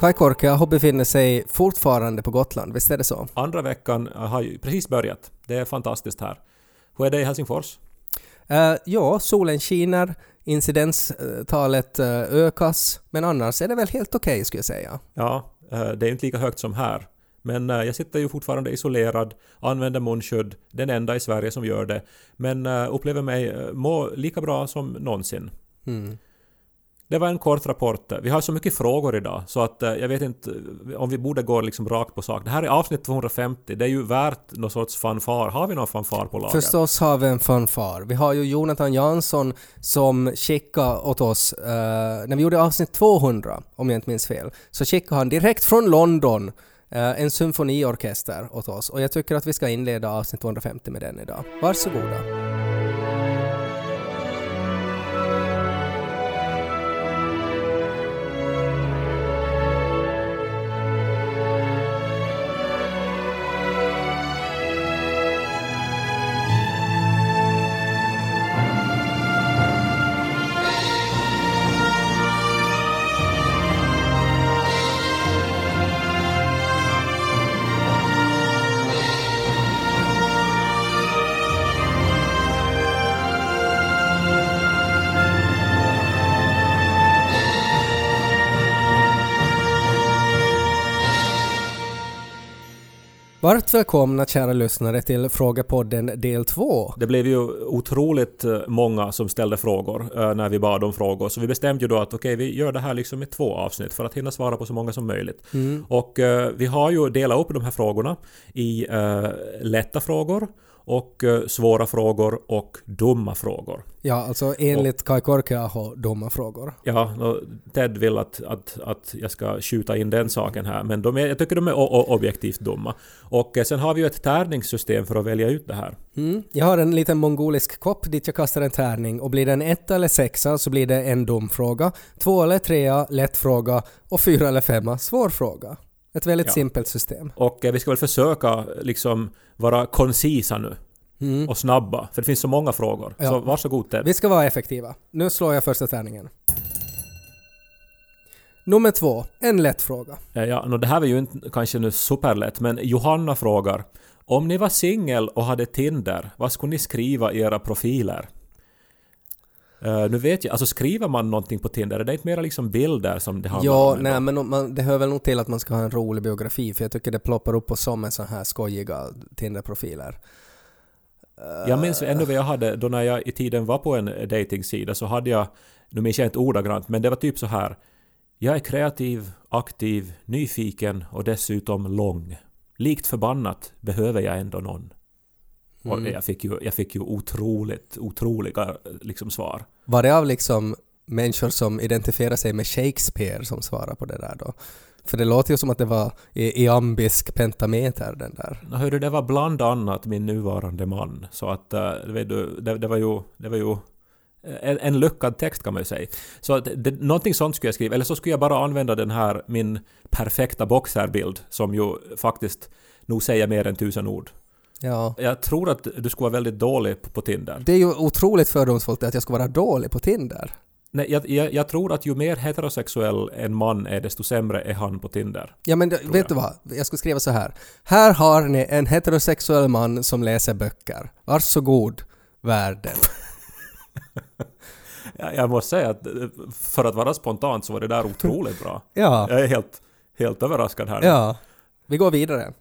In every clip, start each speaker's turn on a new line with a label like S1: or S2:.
S1: Kai
S2: Korkeaho befinner sig fortfarande på Gotland, visst är det så?
S3: Andra veckan har ju precis börjat. Det är fantastiskt här. Hur är det i Helsingfors?
S2: Uh, ja, solen skiner, incidenstalet uh, ökas, men annars är det väl helt okej skulle jag säga.
S3: Ja, eh, det är inte lika högt som här. Men eh, jag sitter ju fortfarande isolerad, använder munskydd, den enda i Sverige som gör det. Men eh, upplever mig eh, må lika bra som någonsin.
S2: Mm.
S3: Det var en kort rapport. Vi har så mycket frågor idag så att eh, jag vet inte eh, om vi borde gå liksom rakt på sak. Det här är avsnitt 250. Det är ju värt någon sorts fanfar. Har vi någon fanfar på lager?
S2: Förstås har vi en fanfar. Vi har ju Jonathan Jansson som skickade åt oss, eh, när vi gjorde avsnitt 200, om jag inte minns fel, så skickade han direkt från London eh, en symfoniorkester åt oss och jag tycker att vi ska inleda avsnitt 250 med den idag. Varsågoda. Varmt välkomna kära lyssnare till Frågepodden del 2.
S3: Det blev ju otroligt eh, många som ställde frågor eh, när vi bad om frågor. Så vi bestämde ju då att okej, vi gör det här liksom i två avsnitt för att hinna svara på så många som möjligt. Och eh, vi har ju delat upp de här frågorna i eh, lätta frågor och eh, svåra frågor och dumma frågor.
S2: Ja, alltså enligt Kai Korkeaho dumma frågor.
S3: Ja, Ted vill att, att, att jag ska skjuta in den saken här, men de är, jag tycker de är objektivt dumma. Och eh, sen har vi ju ett tärningssystem för att välja ut det här.
S2: Mm. Jag har en liten mongolisk kopp dit jag kastar en tärning och blir det en etta eller sexa så blir det en dum fråga, två eller trea lätt fråga och fyra eller femma svår fråga. Ett väldigt
S3: Ja.
S2: simpelt system.
S3: Och eh, vi ska väl försöka liksom vara koncisa nu. Och snabba, för det finns så många frågor.
S2: Ja.
S3: Så varsågod Ted.
S2: Vi ska vara effektiva. Nu slår jag första tärningen. Nummer två, en lätt fråga.
S3: Eh, Ja, nå, det här var ju inte kanske nu superlätt, men Johanna frågar Om ni var singel och hade Tinder, vad skulle ni skriva i era profiler? Eh, nu vet jag, alltså skriver man någonting på Tinder, är det inte mera liksom bilder som det handlar
S2: Ja,
S3: om? ändå?
S2: nej men man, det hör väl nog till att man ska ha en rolig biografi för jag tycker det ploppar upp på som en sån här skojiga Tinder-profiler.
S3: Jag minns ännu vad jag hade då när jag i tiden var på en datingsida så hade jag, nu minns jag inte ordagrant, men det var typ så här. Jag är kreativ, aktiv, nyfiken och dessutom lång. Likt förbannat behöver jag ändå någon. Och jag fick ju, jag fick ju otroligt, otroliga liksom svar.
S2: Var det av liksom människor som identifierar sig med Shakespeare som svarar på det där då? För det låter ju som att det var i, ambisk pentameter den där.
S3: Hörru, det var bland annat min nuvarande man. Så att uh, vet du, det, det var ju, det var ju en, en lyckad text kan man ju säga. Så att det, någonting sånt skulle jag skriva, eller så skulle jag bara använda den här min perfekta boxerbild som ju faktiskt nog säger mer än tusen ord.
S2: Ja.
S3: Jag tror att du skulle vara väldigt dålig på, på Tinder.
S2: Det är ju otroligt fördomsfullt att jag ska vara dålig på Tinder.
S3: Nej, jag, jag, jag tror att ju mer heterosexuell en man är, desto sämre är han på Tinder.
S2: Ja men det, vet
S3: jag.
S2: du vad? Jag ska skriva så här. Här har ni en heterosexuell man som läser böcker. Varsågod, världen.
S3: Jag, jag måste säga att eh, för att vara spontant så var det där otroligt bra.
S2: Ja,
S3: Jag är helt, helt överraskad här. nu.
S2: ja. Vi går vidare.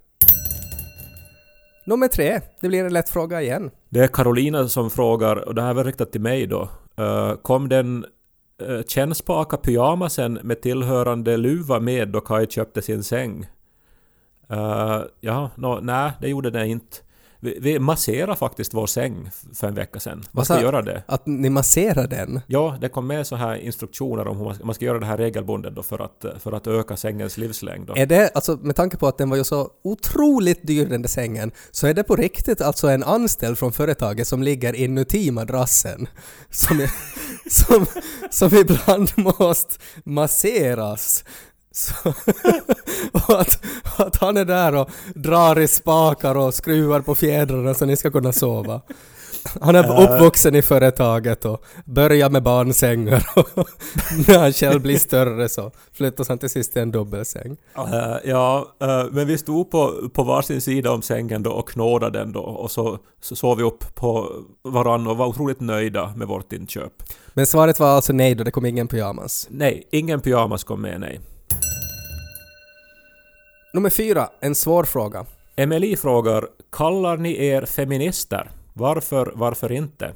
S2: Nummer tre. Det blir en lätt fråga igen.
S3: Det är Carolina som frågar, och det här var riktat till mig då. Uh, kom den eh, uh, känspaka pyjamasen med tillhörande luva med då Kai köpte sin säng? Eh, uh, ja, no, nej, det gjorde den inte. Vi, vi masserade faktiskt vår säng för en vecka sedan. Man ska
S2: sa-
S3: göra det.
S2: Att ni masserar den?
S3: Ja, det kom med så här instruktioner om hur man ska, man ska göra det här regelbundet då för att, för att öka sängens livslängd. Då.
S2: Är det, alltså med tanke på att den var ju så otroligt dyr den där sängen, så är det på riktigt alltså en anställd från företaget som ligger inuti madrassen som, är, som, som ibland måste masseras. Så, och att, att han är där och drar i spakar och skruvar på fjädrarna så ni ska kunna sova. Han är uppvuxen i företaget och börjar med barnsängar och när han själv blir större så flyttas han till sist till en dubbelsäng.
S3: Eh, ja, eh, men vi stod på, på varsin sida om sängen då och knådade den då och så, så sov vi upp på varann och var otroligt nöjda med vårt inköp.
S2: Men svaret var alltså nej då, det kom ingen pyjamas.
S3: Nej, ingen pyjamas kom med, nej.
S2: Nummer fyra, en svår fråga.
S3: Emily frågar, kallar ni er feminister? Varför, varför inte?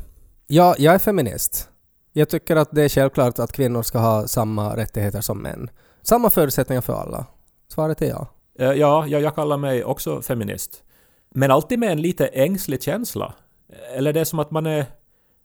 S2: Ja, jag är feminist. Jag tycker att det är självklart att kvinnor ska ha samma rättigheter som män. Samma förutsättningar för alla. Svaret är ja.
S3: Eh, Ja, ja, jag kallar mig också feminist. Men alltid med en lite ängslig känsla. Eller det är som att man är,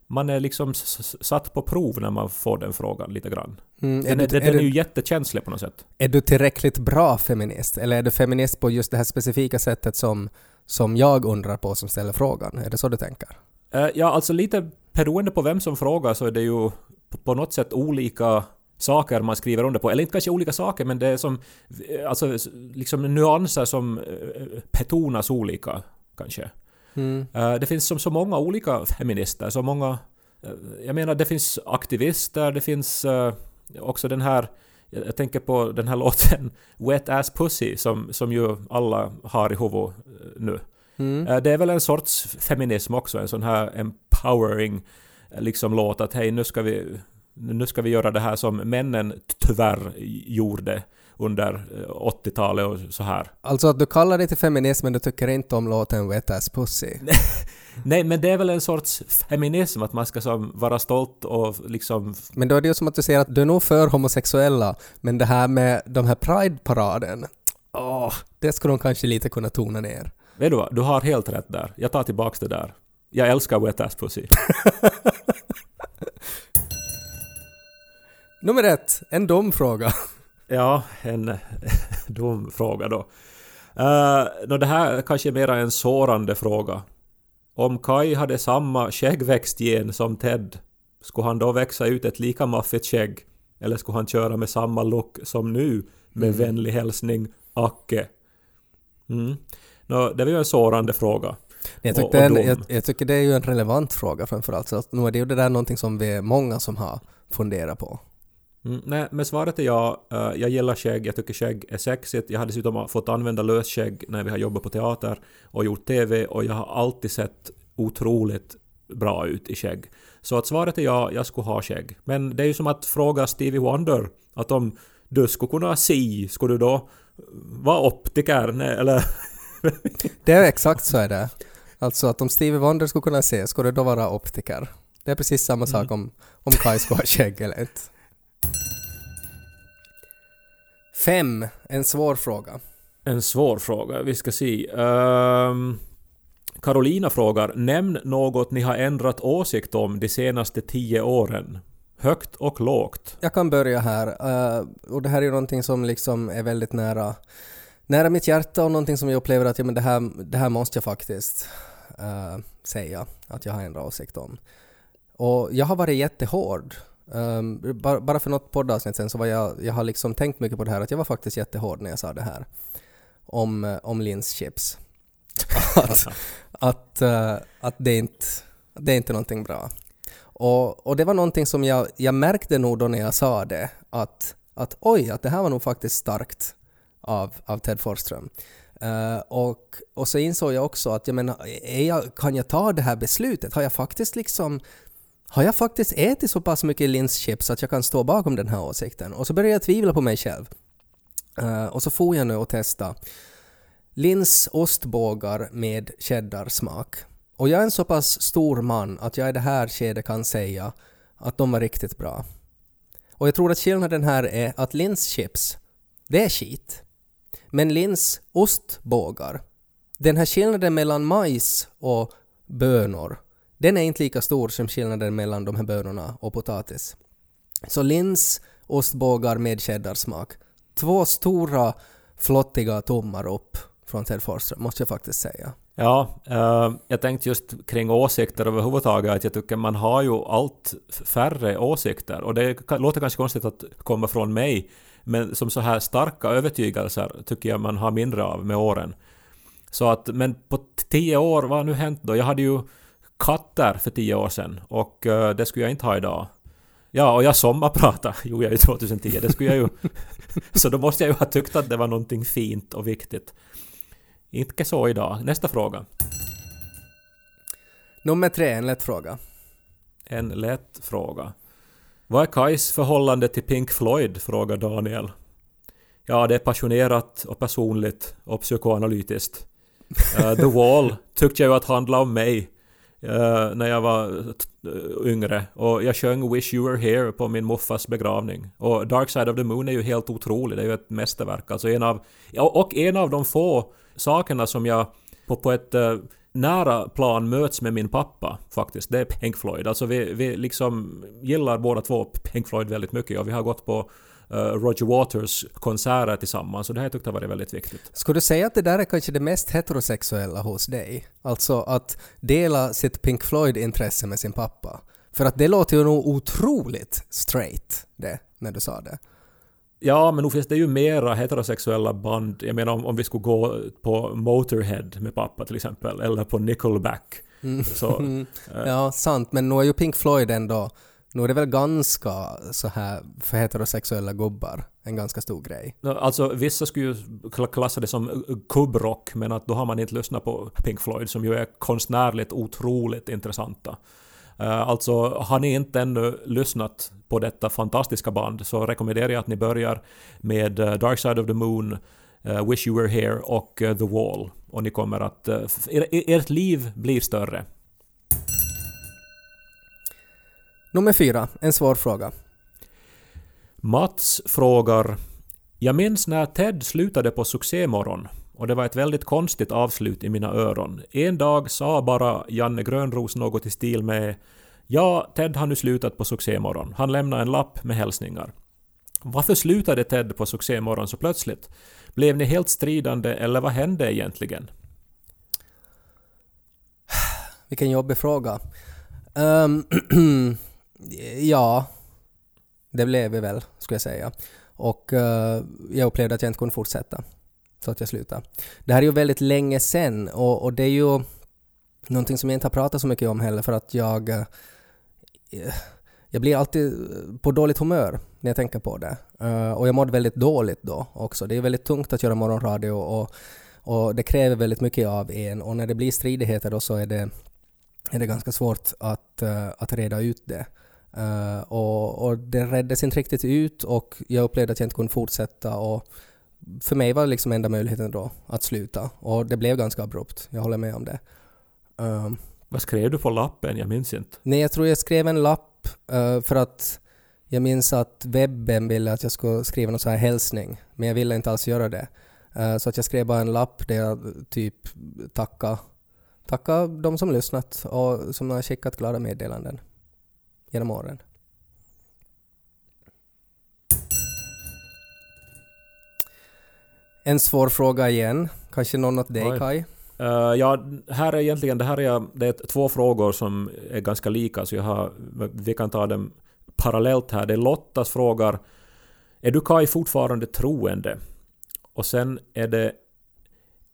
S3: man är liksom satt på prov när man får den frågan lite grann.
S2: Mm, är,
S3: Den,
S2: du,
S3: är, den
S2: är,
S3: är ju
S2: du,
S3: jättekänslig på något sätt.
S2: är du tillräckligt bra feminist? Eller är du feminist på just det här specifika sättet som, som jag undrar på som ställer frågan? Är det så du tänker?
S3: Eh, Ja, alltså lite beroende på vem som frågar så är det ju på- på något sätt olika saker man skriver under på. Eller inte kanske olika saker, men det är som eh, alltså liksom nyanser som eh, betonas olika kanske.
S2: Mm.
S3: Eh, Det finns som så många olika feminister, så många... eh, Jag menar, det finns aktivister, det finns eh, också den här... Jag tänker på den här låten Wet Ass Pussy som, som ju alla har i huvudet nu.
S2: Mm.
S3: Det är väl en sorts feminism också, en sån här empowering liksom låt att hej nu ska vi nu ska vi göra det här som männen tyvärr gjorde under eh, 80-talet och så här.
S2: Alltså att du kallar dig till feminist men du tycker inte om låten Wet Ass Pussy.
S3: Nej, men det är väl en sorts feminism att man ska som vara stolt och liksom...
S2: Men då är det ju som att du säger att du är nog för homosexuella, men det här med de här Pride-paraden, åh, det skulle de kanske lite kunna tona ner.
S3: Vet du vad? Du har helt rätt där. Jag tar tillbaks det där. Jag älskar Wet Ass Pussy.
S2: Nummer ett, en dum fråga.
S3: Ja, en dum fråga då. Uh, no, det här kanske är mera en sårande fråga. Om Kai hade samma skäggväxtgen som Ted, skulle han då växa ut ett lika maffigt skägg? Eller skulle han köra med samma look som nu? Med vänlig hälsning, Acke. Mm. No, det var ju en sårande fråga.
S2: Jag,
S3: Och-
S2: tyckte
S3: och
S2: en, jag, jag tycker det är ju en relevant fråga framförallt, så att nu är det ju det där någonting som vi är många som har funderat på.
S3: Mm, nej, men svaret är ja. Eh, jag gillar skägg, jag tycker skägg är sexigt. Jag har dessutom fått använda lösskägg när vi har jobbat på teater och gjort TV och jag har alltid sett otroligt bra ut i skägg. Så att svaret är ja, jag skulle ha skägg. Men det är ju som att fråga Stevie Wonder att om du skulle kunna se, skulle du då vara optiker? Nej, eller...
S2: Det är exakt så är det. Alltså att om Stevie Wonder skulle kunna se, skulle det då vara optiker? Det är precis samma sak om, om Kai skulle ha skägg eller inte. Fem, en svår fråga.
S3: En svår fråga, vi ska se. Ehm, Carolina frågar, nämn något ni har ändrat åsikt om de senaste tio åren. Högt och lågt.
S2: Jag kan börja här. eh, och det här är ju någonting som liksom är väldigt nära, nära mitt hjärta och någonting som jag upplever att ja, men det, här, det här måste jag faktiskt eh, säga att jag har ändrat åsikt om. Och jag har varit jättehård. Um, bara, bara för något poddavsnitt sen så var jag, jag har liksom tänkt mycket på det här att jag var faktiskt jättehård när jag sa det här. Om, eh, om linschips. att, att, uh, att det inte det är inte någonting bra. Och, och det var någonting som jag, jag märkte nog då när jag sa det, att, att oj, att det här var nog faktiskt starkt av, av Ted Forsström. Uh, eh, och, och så insåg jag också att jag menar, är jag, kan jag ta det här beslutet? Har jag faktiskt liksom har jag faktiskt ätit så pass mycket linschips att jag kan stå bakom den här åsikten? Och så började jag tvivla på mig själv. Uh, och så får jag nu och testa lins ostbågar med cheddarsmak. Och jag är en så pass stor man att jag i det här skedet kan säga att de var riktigt bra. Och jag tror att skillnaden här är att linschips, det är skit. Men lins ostbågar, den här skillnaden mellan majs och bönor, den är inte lika stor som skillnaden mellan de här bönorna och potatis. Så lins, ostbågar med cheddarsmak. Två stora flottiga tummar upp från Ted Forsström, måste jag faktiskt säga.
S3: Ja, eh, jag tänkte just kring åsikter överhuvudtaget att jag tycker man har ju allt färre åsikter och det låter kanske konstigt att komma från mig men som så här starka övertygelser tycker jag man har mindre av med åren. Så att, men på tio år, vad har nu hänt då? Jag hade ju katter för tio år sedan och eh, det skulle jag inte ha idag. Ja, och jag sommarpratade, jo jag ju 2010, det skulle jag ju... så då måste jag ju ha tyckt att det var någonting fint och viktigt. Inte så idag. Nästa fråga.
S2: Nummer tre, en lätt fråga.
S3: En lätt fråga. Vad är Kais förhållande till Pink Floyd? frågar Daniel. Ja, det är passionerat och personligt och psykoanalytiskt. Eh, The Wall tyckte jag ju att handla om mig uh, när jag var eh, yngre och jag sjöng Wish You Were Here på min morfars begravning. Och Dark Side of the Moon är ju helt otrolig, det är ju ett mästerverk. Alltså en av, och en av de få sakerna som jag på, på ett eh, nära plan möts med min pappa faktiskt. Det är Pink Floyd. Alltså vi, vi liksom gillar båda två Pink Floyd väldigt mycket och vi har gått på eh, Roger Waters konserter tillsammans och det här tyckte jag var väldigt viktigt.
S2: Skulle du säga att det där är kanske det mest heterosexuella hos dig? Alltså att dela sitt Pink Floyd-intresse med sin pappa? För att det låter ju nog otroligt straight, det, när du sa det.
S3: Ja, men nog finns det ju mera heterosexuella band. Jag menar om, om vi skulle gå på Motorhead med pappa till exempel, eller på Nickelback. Så,
S2: Mm. Ja, sant, men nu är ju Pink Floyd ändå, nu är det väl ganska så här för heterosexuella gubbar, en ganska stor grej.
S3: alltså vissa skulle ju kla- klassa det som kubbrock, men att då har man inte lyssnat på Pink Floyd som ju är konstnärligt otroligt intressanta. Eh, Alltså, har ni inte ännu lyssnat på detta fantastiska band så rekommenderar jag att ni börjar med eh, Dark Side of the Moon, eh, Wish You Were Here och The Wall. Och ni kommer att... er- Ert liv blir större.
S2: Nummer fyra, en svår fråga.
S3: Mats frågar Jag minns när Ted slutade på Succémorgon och det var ett väldigt konstigt avslut i mina öron. En dag sa bara Janne Grönros något i stil med Ja, Ted har nu slutat på Succémorgon. Han lämnar en lapp med hälsningar. Varför slutade Ted på Succémorgon så plötsligt? Blev ni helt stridande eller vad hände egentligen?
S2: Vilken jobbig fråga. Um, ja, det blev vi väl, skulle jag säga. Och uh, jag upplevde att jag inte kunde fortsätta. Så att jag slutade. Det här är ju väldigt länge sen och, och det är ju någonting som jag inte har pratat så mycket om heller för att jag eh, jag blir alltid på dåligt humör när jag tänker på det. Eh, och jag mådde väldigt dåligt då också. Det är väldigt tungt att göra morgonradio och, och det kräver väldigt mycket av en och när det blir stridigheter då så är det, är det ganska svårt att, eh, att reda ut det. Och, och det reddes inte riktigt ut och jag upplevde att jag inte kunde fortsätta och för mig var det liksom enda möjligheten då att sluta och det blev ganska abrupt, jag håller med om det. Um,
S3: Vad skrev du på lappen? Jag minns inte.
S2: Nej, jag tror jag skrev en lapp eh, för att jag minns att webben ville att jag skulle skriva någon så här hälsning, men jag ville inte alls göra det. Eh, så att jag skrev bara en lapp där jag typ tacka, tacka de som lyssnat och som har skickat glada meddelanden genom åren. En svår fråga igen. Kanske någon åt dig
S3: Oj.
S2: Kai?
S3: Eh, ja, här är egentligen det här är, det är två frågor som är ganska lika, så jag har, vi kan ta dem parallellt här. Det är Lottas frågar Är du Kai fortfarande troende? Och sen är det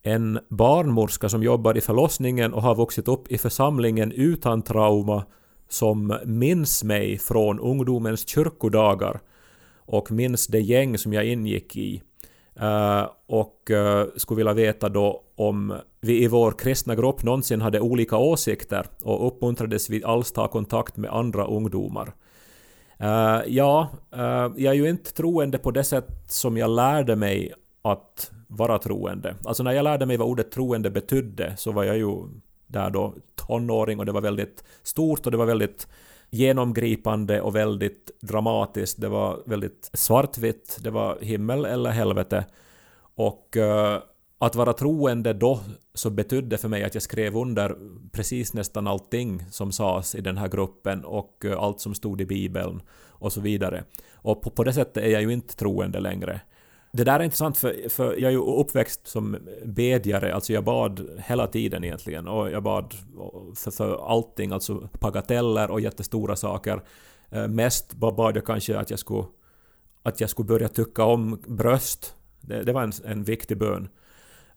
S3: en barnmorska som jobbar i förlossningen och har vuxit upp i församlingen utan trauma som minns mig från ungdomens kyrkodagar och minns det gäng som jag ingick i. Eh, och eh, skulle vilja veta då om vi i vår kristna grupp någonsin hade olika åsikter och uppmuntrades vi alls ta kontakt med andra ungdomar. Eh, ja, jag är ju inte troende på det sätt som jag lärde mig att vara troende. Alltså när jag lärde mig vad ordet troende betydde så var jag ju där då tonåring och det var väldigt stort och det var väldigt genomgripande och väldigt dramatiskt. Det var väldigt svartvitt. Det var himmel eller helvete. Och eh, att vara troende då så betydde för mig att jag skrev under precis nästan allting som sades i den här gruppen och eh, allt som stod i Bibeln och så vidare. Och på, på det sättet är jag ju inte troende längre. Det där är intressant för, för jag är ju uppväxt som bedjare, alltså jag bad hela tiden egentligen och jag bad för, för allting, alltså bagateller och jättestora saker. Eh, mest bad jag kanske att jag skulle, att jag skulle börja tycka om bröst. Det, det var en, en viktig bön.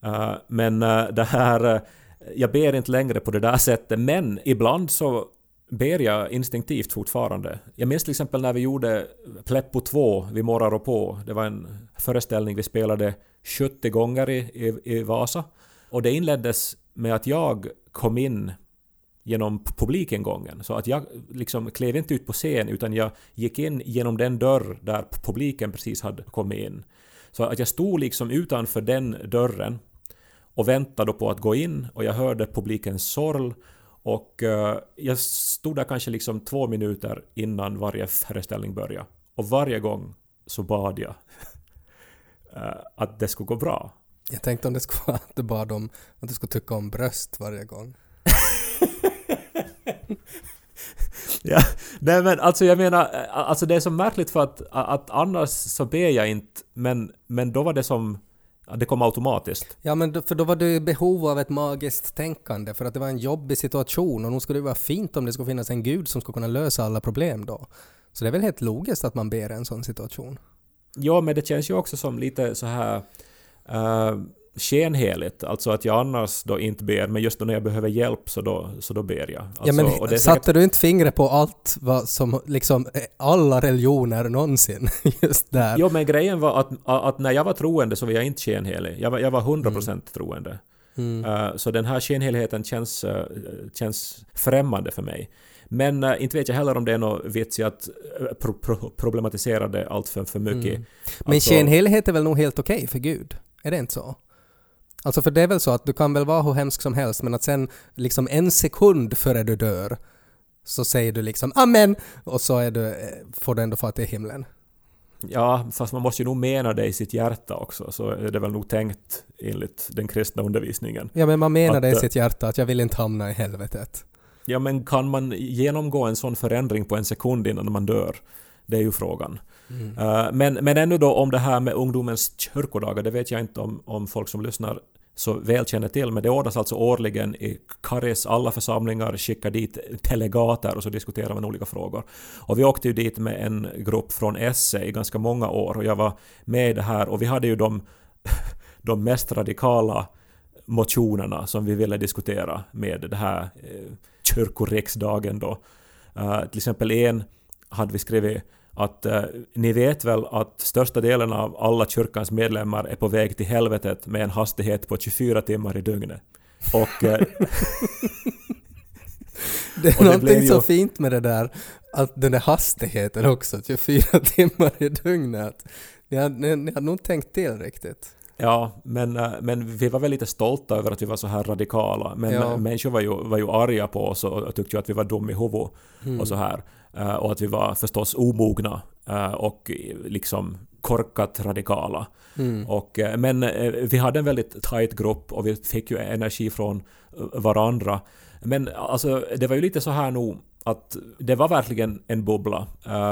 S3: Uh, men uh, det här, uh, jag ber inte längre på det där sättet, men ibland så ber jag instinktivt fortfarande. Jag minns till exempel när vi gjorde Pleppo 2, Vi morrar och på. Det var en föreställning vi spelade 70 gånger i, i, i Vasa. Och det inleddes med att jag kom in genom publikingången. Så att jag liksom klev inte ut på scen utan jag gick in genom den dörr där publiken precis hade kommit in. Så att jag stod liksom utanför den dörren och väntade på att gå in och jag hörde publikens sorl och uh, jag stod där kanske liksom två minuter innan varje föreställning började. Och varje gång så bad jag uh, att det skulle gå bra.
S2: Jag tänkte om det skulle vara att du bad om att du skulle tycka om bröst varje gång.
S3: ja, nej men alltså jag menar, alltså det är så märkligt för att, att annars så ber jag inte, men, men då var det som det kom automatiskt.
S2: Ja, men då, för då var du i behov av ett magiskt tänkande för att det var en jobbig situation och nog skulle det vara fint om det skulle finnas en gud som skulle kunna lösa alla problem då. Så det är väl helt logiskt att man ber i en sån situation.
S3: Ja, men det känns ju också som lite så här uh, skenheligt, alltså att jag annars då inte ber, men just då när jag behöver hjälp så då, så då ber jag. Alltså,
S2: ja, men satte säkert... du inte fingret på allt vad som liksom alla religioner någonsin just där?
S3: Jo, men grejen var att, att när jag var troende så var jag inte skenhelig. Jag var, jag var 100% mm. troende. Mm. Uh, så den här skenheligheten känns, uh, känns främmande för mig. Men uh, inte vet jag heller om det är något vits i att pro pro problematisera det allt för, för mycket. Mm.
S2: Men alltså, skenhelighet är väl nog helt okej okay för Gud? Är det inte så? Alltså för det är väl så att du kan väl vara hur hemsk som helst men att sen liksom en sekund före du dör så säger du liksom amen och så är du, eh, får du ändå fara till himlen.
S3: Ja, fast man måste ju nog mena det i sitt hjärta också, så är det väl nog tänkt enligt den kristna undervisningen.
S2: Ja, men man menar att, det i sitt hjärta, att jag vill inte hamna i helvetet.
S3: Ja, men kan man genomgå en sån förändring på en sekund innan man dör? Det är ju frågan. Mm. Uh, men, men ännu då om det här med ungdomens kyrkodagar, det vet jag inte om, om folk som lyssnar så väl känner till, men det ordnas alltså årligen i Karis, alla församlingar skickar dit delegater och så diskuterar man olika frågor. Och vi åkte ju dit med en grupp från Esse i ganska många år och jag var med i det här och vi hade ju de, de mest radikala motionerna som vi ville diskutera med det här eh, kyrkoriksdagen då. Uh, till exempel en hade vi skrivit att eh, ni vet väl att största delen av alla kyrkans medlemmar är på väg till helvetet med en hastighet på 24 timmar i dygnet. Och... Eh,
S2: det är och någonting det så fint med det där, att den där hastigheten också, 24 timmar i dygnet. Ni hade, ni, ni hade nog tänkt till riktigt.
S3: Ja, men, eh, men vi var väl lite stolta över att vi var så här radikala. Men ja. människor var ju, var ju arga på oss och tyckte att vi var dum i huvudet mm. och så här. Eh, och att vi var förstås omogna eh, och liksom korkat radikala. Mm. Och, men vi hade en väldigt tight grupp och vi fick ju energi från varandra. Men alltså, det var ju lite så här nog att det var verkligen en bubbla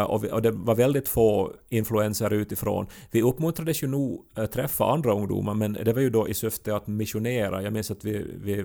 S3: och, det var väldigt få influenser utifrån. Vi uppmuntrades ju nog träffa andra ungdomar men det var ju då i syfte att missionera. Jag minns att vi, vi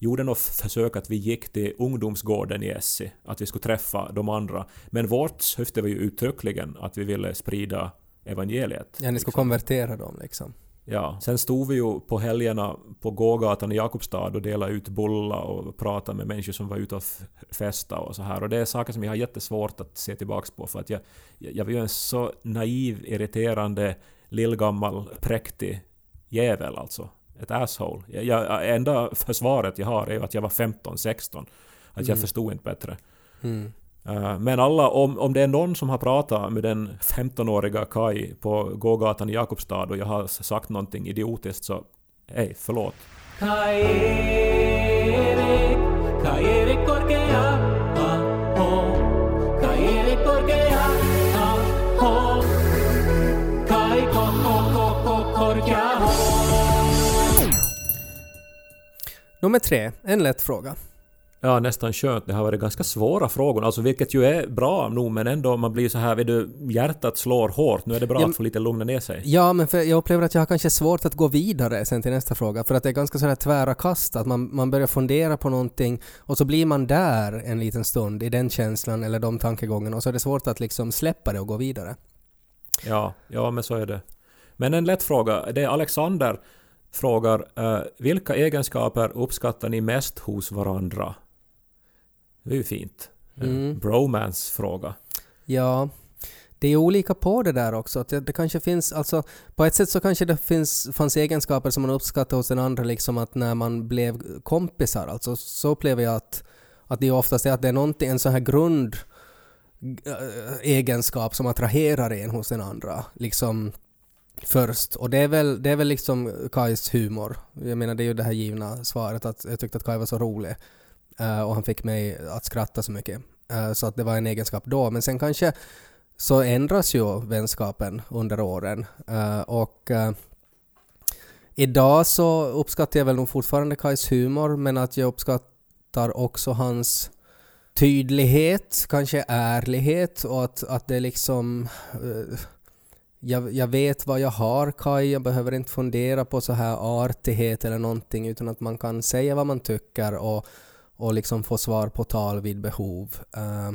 S3: gjorde något försök att vi gick till ungdomsgården i Essi, att vi skulle träffa de andra. Men vårt syfte var ju uttryckligen att vi ville sprida evangeliet.
S2: Ja, ni skulle liksom. konvertera dem liksom.
S3: Ja, sen stod vi ju på helgerna på gågatan i Jakobstad och delade ut bullar och pratade med människor som var ute och festade och så här. Och det är saker som jag har jättesvårt att se tillbaks på för att jag, jag var ju en så naiv, irriterande, lillgammal, präktig jävel alltså. Ett asshole. Jag, jag, enda försvaret jag har är att jag var 15-16. Att jag mm. förstod inte bättre. Mm. Eh, men alla, om, om det är någon som har pratat med den 15-åriga Kai på gågatan i Jakobstad och jag har sagt någonting idiotiskt så hej, förlåt. Kai-Erik, Kai-Erik Korkea,
S2: Nummer tre, en lätt fråga.
S3: Ja, nästan skönt. Det har varit ganska svåra frågor, alltså vilket ju är bra nog, men ändå man blir så här, vet du, hjärtat slår hårt. Nu är det bra
S2: Ja,
S3: att få lite lugna ner sig.
S2: Ja, men jag upplever att jag har kanske svårt att gå vidare sen till nästa fråga, för att det är ganska sådär tvära kast, att man, man börjar fundera på någonting och så blir man där en liten stund i den känslan eller de tankegångarna och så är det svårt att liksom släppa det och gå vidare.
S3: Ja, ja men så är det. Men en lätt fråga, det är Alexander frågar eh, vilka egenskaper uppskattar ni mest hos varandra? Det är ju fint.
S2: Mm.
S3: Bromance-fråga.
S2: Ja, det är olika på det där också. Det, det kanske finns, alltså på ett sätt så kanske det finns, fanns egenskaper som man uppskattar hos den andra, liksom att när man blev kompisar, alltså så upplever jag att, att det oftast är att det är någonting, en sån här grund äh, egenskap som attraherar en hos den andra, liksom först. Och det är väl, det är väl liksom Kais humor. Jag menar det är ju det här givna svaret att jag tyckte att Kai var så rolig. Uh, och han fick mig att skratta så mycket. Uh, så att det var en egenskap då. Men sen kanske så ändras ju vänskapen under åren. Uh, och idag så uppskattar jag väl nog fortfarande Kais humor men att jag uppskattar också hans tydlighet, kanske ärlighet och att, att det liksom jag, jag vet vad jag har Kaj, jag behöver inte fundera på så här artighet eller någonting utan att man kan säga vad man tycker och, och liksom få svar på tal vid behov. Uh,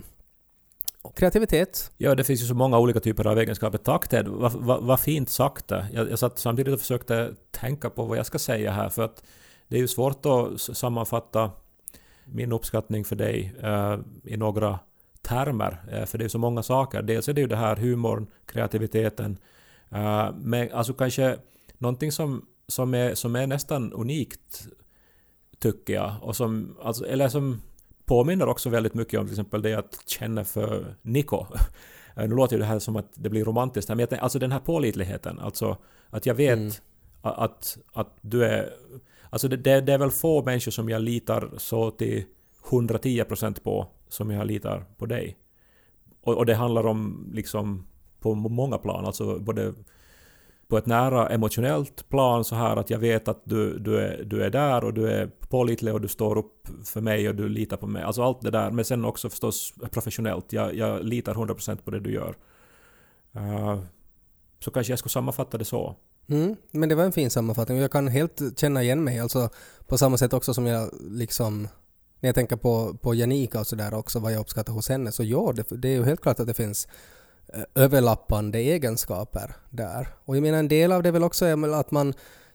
S2: och kreativitet.
S3: Ja, det finns ju så många olika typer av egenskaper. Tack Ted, vad va, va fint sagt det. Jag, jag satt samtidigt och försökte tänka på vad jag ska säga här för att det är ju svårt att sammanfatta min uppskattning för dig uh, i några termer. Eh, för det är så många saker. Dels är det ju det här humorn, kreativiteten. Eh, men alltså kanske någonting som, som, är, som är nästan unikt tycker jag. Och som, alltså, eller som påminner också väldigt mycket om till exempel det jag känner för Niko. Eh, Nu låter ju det här som att det blir romantiskt men jag tänker, alltså den här pålitligheten, alltså att jag vet
S2: Mm.
S3: att, att du är... Alltså det, det, det är väl få människor som jag litar så till 110% på som jag litar på dig. Och, och det handlar om liksom på många plan, alltså både på ett nära emotionellt plan så här att jag vet att du, du, är, du är där och du är pålitlig och du står upp för mig och du litar på mig. Alltså allt det där, men sen också förstås professionellt. Jag, jag litar 100% på det du gör. Uh, så kanske jag skulle sammanfatta det så.
S2: Mm, men det var en fin sammanfattning och jag kan helt känna igen mig. Alltså på samma sätt också som jag liksom när jag tänker på, på Janika och sådär också vad jag uppskattar hos henne så ja, det, det är ju helt klart att det finns eh, överlappande egenskaper där. Och jag menar en del av det är väl också att man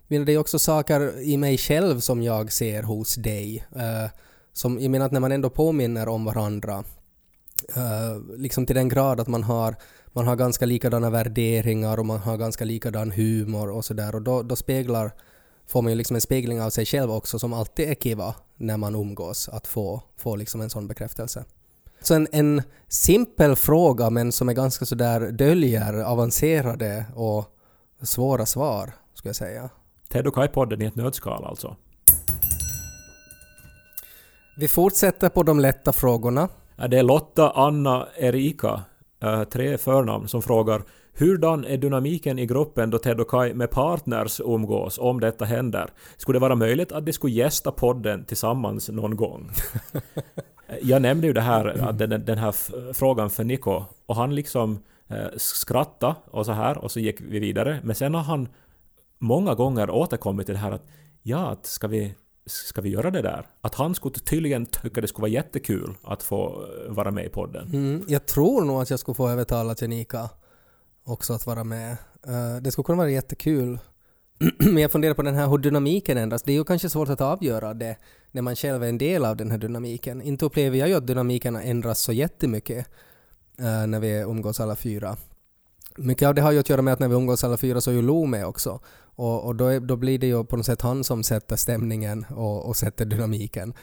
S2: jag menar, det är också saker i mig själv som jag ser hos dig. Eh, som, jag menar att när man ändå påminner om varandra eh, liksom till den grad att man har man har ganska likadana värderingar och man har ganska likadan humor och sådär och då, då speglar, får man ju liksom en spegling av sig själv också som alltid är kiva när man umgås, att få, få liksom en sån bekräftelse. Så en, en simpel fråga men som är ganska sådär döljer avancerade och svåra svar, skulle jag säga.
S3: Ted och Kai-podden i ett nötskal alltså.
S2: Vi fortsätter på de lätta frågorna.
S3: Det är Lotta, Anna, Erika, eh, tre förnamn, som frågar Hurdan är dynamiken i gruppen då Ted och Kai med partners umgås om detta händer? Skulle det vara möjligt att de skulle gästa podden tillsammans någon gång? Jag nämnde ju det här, den, den här frågan för Nico och han liksom eh, skrattade och så här och så gick vi vidare. Men sen har han många gånger återkommit till det här att ja, att ska vi Ska vi göra det där? Att han skulle tydligen tycka det skulle vara jättekul att få eh, vara med i podden.
S2: Mm, jag tror nog att jag skulle få övertala Janika också att vara med. Eh, det skulle kunna vara jättekul. Men jag funderar på den här hur dynamiken ändras. Det är ju kanske svårt att avgöra det när man själv är en del av den här dynamiken. Inte upplever jag ju att dynamiken ändras så jättemycket eh, när vi umgås alla fyra. Mycket av det har ju att göra med att när vi umgås alla fyra så är ju Lo med också. Och, och då, är, då blir det ju på något sätt han som sätter stämningen och, och sätter dynamiken.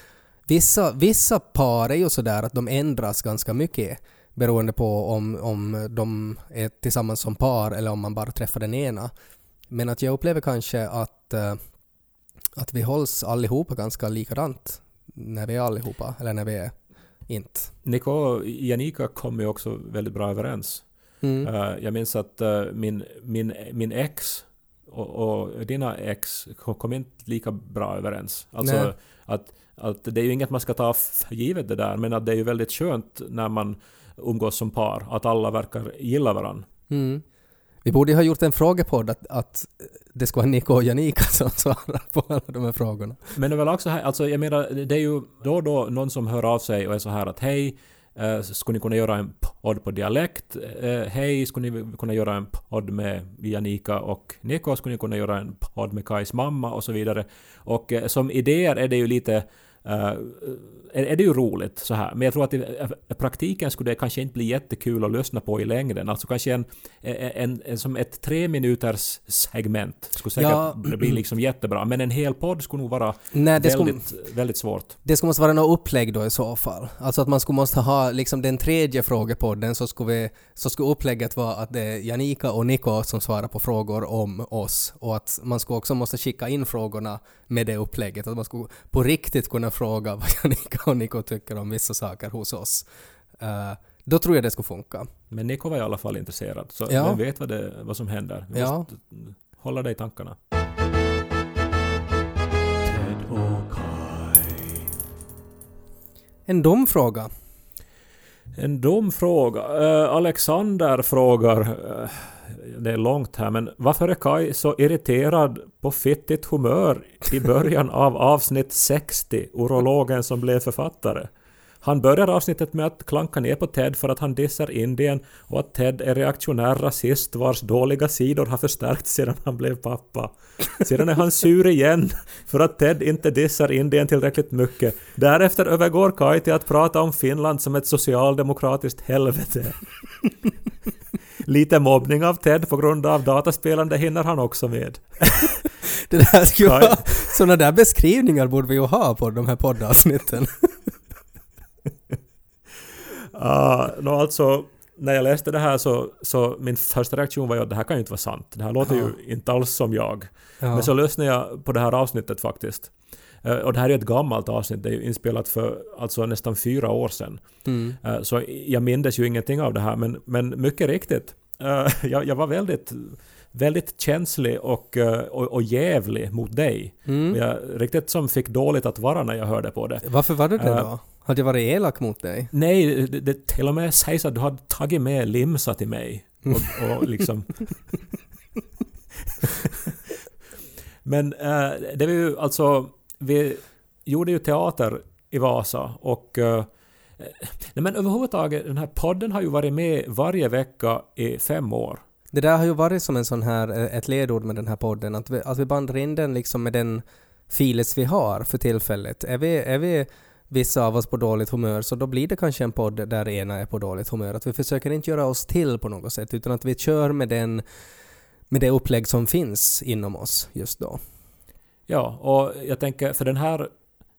S2: Vissa, vissa par är ju sådär att de ändras ganska mycket beroende på om, om de är tillsammans som par eller om man bara träffar den ena. Men att jag upplever kanske att, eh, att vi hålls allihopa ganska likadant när vi är allihopa, eller när vi är inte.
S3: Nico och Janika kom ju också väldigt bra överens.
S2: Mm.
S3: Eh, jag minns att eh, min, min, min ex och, och dina ex kom, kom inte lika bra överens. Alltså
S2: Nej.
S3: att, att det är ju inget man ska ta för givet det där, men att det är ju väldigt skönt när man umgås som par, att alla verkar gilla varandra.
S2: Mm. Vi borde ha gjort en frågepodd att, att det ska vara Niko och Janika som svarar på alla de här frågorna.
S3: Men överlag så här, alltså jag menar, det är ju då och då någon som hör av sig och är så här att hej, eh, skulle ni kunna göra en podd på dialekt? Eh, hej, skulle ni kunna göra en podd med Janika och Niko? Skulle ni kunna göra en podd med Kais mamma? Och så vidare. Och eh, som idéer är det ju lite är, är det ju roligt så här. Men jag tror att i praktiken skulle det kanske inte bli jättekul att lyssna på i längden. Alltså kanske en, en, en, som ett tre minuters segment skulle säkert
S2: Ja.
S3: bli liksom jättebra. Men en hel podd skulle nog vara
S2: Nej, det skulle,
S3: väldigt, väldigt svårt.
S2: det skulle måste vara något upplägg då i så fall. Alltså att man skulle måste ha liksom den tredje frågepodden så skulle, vi, så skulle upplägget vara att det är Janika och Niko som svarar på frågor om oss och att man skulle också måste skicka in frågorna med det upplägget. Att man skulle på riktigt kunna fråga vad Janika och Niko tycker om vissa saker hos oss. Eh, då tror jag det skulle funka.
S3: Men Niko var i alla fall intresserad. Så
S2: Ja.
S3: vem vet vad, det, vad som händer. Vi
S2: Ja.
S3: måste hålla det i tankarna.
S1: Ted och Kai.
S2: En dum fråga.
S3: En dum fråga. Eh, Alexander frågar, eh, det är långt här, men varför är Kai så irriterad på fittigt humör i början av avsnitt 60, urologen som blev författare? Han börjar avsnittet med att klanka ner på Ted för att han dissar Indien och att Ted är reaktionär rasist vars dåliga sidor har förstärkts sedan han blev pappa. Sedan är han sur igen för att Ted inte dissar Indien tillräckligt mycket. Därefter övergår Kai till att prata om Finland som ett socialdemokratiskt helvete. Lite mobbning av Ted på grund av dataspelande hinner han också med.
S2: Det där skulle
S3: Ja.
S2: vara, sådana där beskrivningar borde vi ju ha på de här poddavsnitten.
S3: Uh, no, alltså, när jag läste det här så, så min första reaktion var ju att det här kan ju inte vara sant. Det här låter
S2: Ja.
S3: ju inte alls som jag.
S2: Ja.
S3: Men så lyssnade jag på det här avsnittet faktiskt. Eh, och det här är ett gammalt avsnitt, det är ju inspelat för alltså nästan fyra år sedan.
S2: Mm.
S3: Eh, så jag mindes ju ingenting av det här, men, men mycket riktigt. eh, jag, jag var väldigt, väldigt känslig och, och, och jävlig mot dig.
S2: Mm.
S3: Jag riktigt som fick dåligt att vara när jag hörde på det.
S2: Varför var du det då? Hade jag varit elak mot dig?
S3: Nej, det, det till och med sägs att du hade tagit med limsa till mig. Och, och liksom... Men eh, det var ju alltså... Vi gjorde ju teater i Vasa och... Eh, nej men överhuvudtaget, den här podden har ju varit med varje vecka i fem år.
S2: Det där har ju varit som en sån här, eh, ett ledord med den här podden, att vi, att vi bandar in den liksom med den files vi har för tillfället. Är vi, är vi vissa av oss på dåligt humör så då blir det kanske en podd där ena är på dåligt humör. Att vi försöker inte göra oss till på något sätt utan att vi kör med den med det upplägg som finns inom oss just då.
S3: Ja, och jag tänker för den här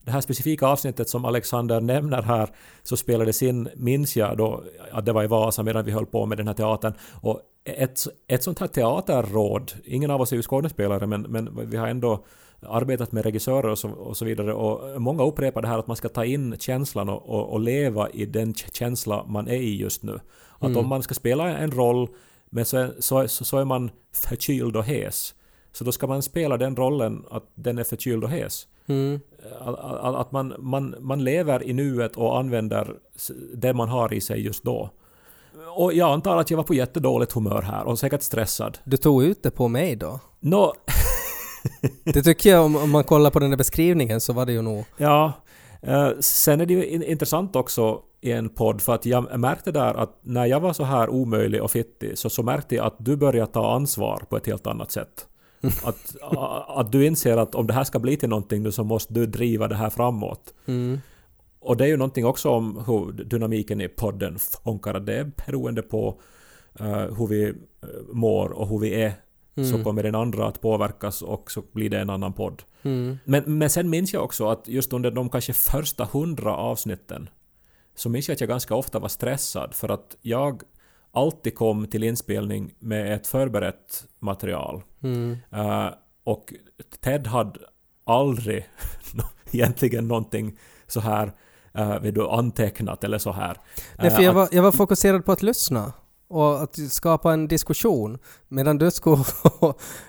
S3: det här specifika avsnittet som Alexander nämner här så spelades in, minns jag då, att det var i Vasa medan vi höll på med den här teatern. Och ett, ett sånt här teaterråd, ingen av oss är ju skådespelare men, men vi har ändå arbetat med regissörer och så, och så vidare och många upprepar det här att man ska ta in känslan och, och, och leva i den känsla man är i just nu. Att
S2: Mm.
S3: om man ska spela en roll men så, så, så, så är man förkyld och hes. Så då ska man spela den rollen att den är förkyld och hes.
S2: Mm.
S3: Att, man, man, man lever i nuet och använder det man har i sig just då. Och jag antar att jag var på jättedåligt humör här och säkert stressad.
S2: Du tog ut det på mig då?
S3: Nå,
S2: Det tycker jag om, om man kollar på den där beskrivningen så var det ju nog...
S3: ja. Eh, sen är det ju in, intressant också i en podd för att jag märkte där att när jag var så här omöjlig och fittig så, så märkte jag att du börjar ta ansvar på ett helt annat sätt. Att, att du inser att om det här ska bli till någonting så måste du driva det här framåt.
S2: Mm.
S3: Och det är ju någonting också om hur dynamiken i podden funkar. Det är beroende på eh, hur vi eh, mår och hur vi är. Så
S2: Mm.
S3: kommer den andra att påverkas och så blir det en annan podd.
S2: Mm.
S3: Men, men sen minns jag också att just under de kanske första hundra avsnitten så minns jag att jag ganska ofta var stressad för att jag alltid kom till inspelning med ett förberett material.
S2: Mm.
S3: Eh, och Ted hade aldrig egentligen någonting så här uh, vet du, antecknat eller så här.
S2: Nej, för
S3: Eh,
S2: jag
S3: att-
S2: var, jag var fokuserad på att lyssna. och att skapa en diskussion medan du skulle...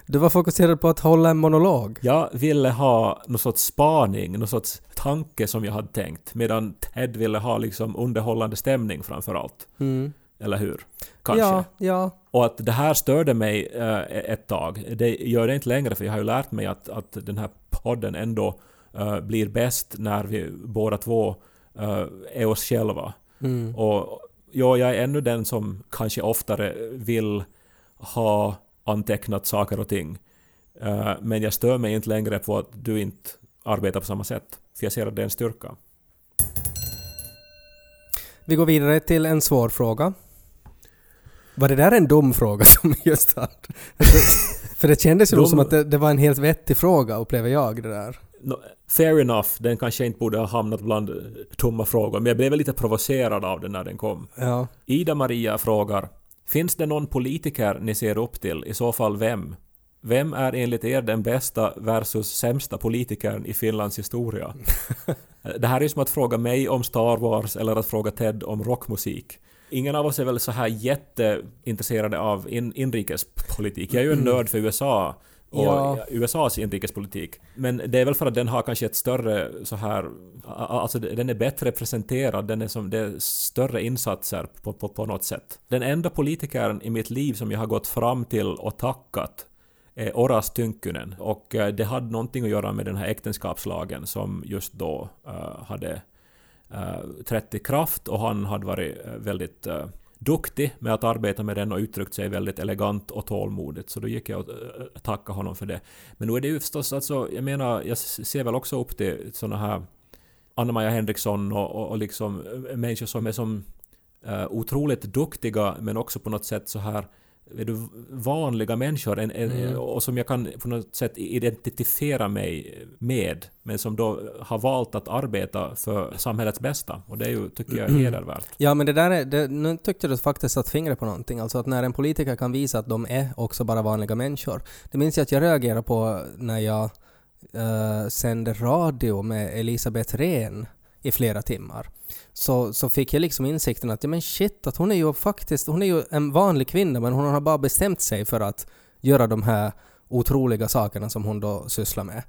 S2: du var fokuserad på att hålla en monolog.
S3: Jag ville ha någon sorts spaning, någon sorts tanke som jag hade tänkt, medan Ted ville ha liksom underhållande stämning framför allt.
S2: Mm.
S3: Eller hur? Kanske.
S2: Ja, ja.
S3: Och att det här störde mig eh, ett tag. Det gör det inte längre för jag har ju lärt mig att, att den här podden ändå eh, blir bäst när vi båda två eh, är oss själva.
S2: Mm.
S3: Och ja, jag är ännu den som kanske oftare vill ha antecknat saker och ting. Men jag stör mig inte längre på att du inte arbetar på samma sätt. För jag ser att det är en styrka.
S2: Vi går vidare till en svår fråga. Var det där en dum fråga som just hade? För det kändes ju
S3: Dum-
S2: som att det, det var en helt vettig fråga, upplever jag det där.
S3: No, fair enough, den kanske inte borde ha hamnat bland eh, tomma frågor, men jag blev lite provocerad av den när den kom.
S2: Ja.
S3: Ida-Maria frågar Finns det någon politiker ni ser upp till? I så fall vem? Vem är enligt er den bästa versus sämsta politikern i Finlands historia? det här är ju som att fråga mig om Star Wars eller att fråga Ted om rockmusik. Ingen av oss är väl så här jätteintresserade av in, inrikespolitik. Jag är ju en nörd för USA och
S2: Ja.
S3: USAs inrikespolitik. Men det är väl för att den har kanske ett större så här... Alltså den är bättre presenterad, den är som, det är större insatser på, på, på något sätt. Den enda politikern i mitt liv som jag har gått fram till och tackat är Oras Tynkkynen. Och eh, det hade någonting att göra med den här äktenskapslagen som just då eh, hade Eh, trätt i kraft och han hade varit eh, väldigt eh, duktig med att arbeta med den och uttryckt sig väldigt elegant och tålmodigt. Så då gick jag och tackade honom för det. Men nu är det ju förstås alltså, jag menar, jag ser väl också upp till såna här Anna-Maja Henriksson och, och, och liksom människor som är som uh, otroligt duktiga men också på något sätt så här du, vanliga människor en, en,
S2: Mm.
S3: och som jag kan på något sätt identifiera mig med men som då har valt att arbeta för samhällets bästa och det är ju, tycker jag, hedervärt.
S2: Ja, men det där är... Det, nu tyckte du faktiskt satt fingret på någonting. Alltså att när en politiker kan visa att de är också bara vanliga människor. Det minns jag att jag reagerade på när jag uh, sände radio med Elisabeth Rehn i flera timmar. Så, så fick jag liksom insikten att ja, men shit, att hon är ju faktiskt hon är ju en vanlig kvinna men hon har bara bestämt sig för att göra de här otroliga sakerna som hon då sysslar med.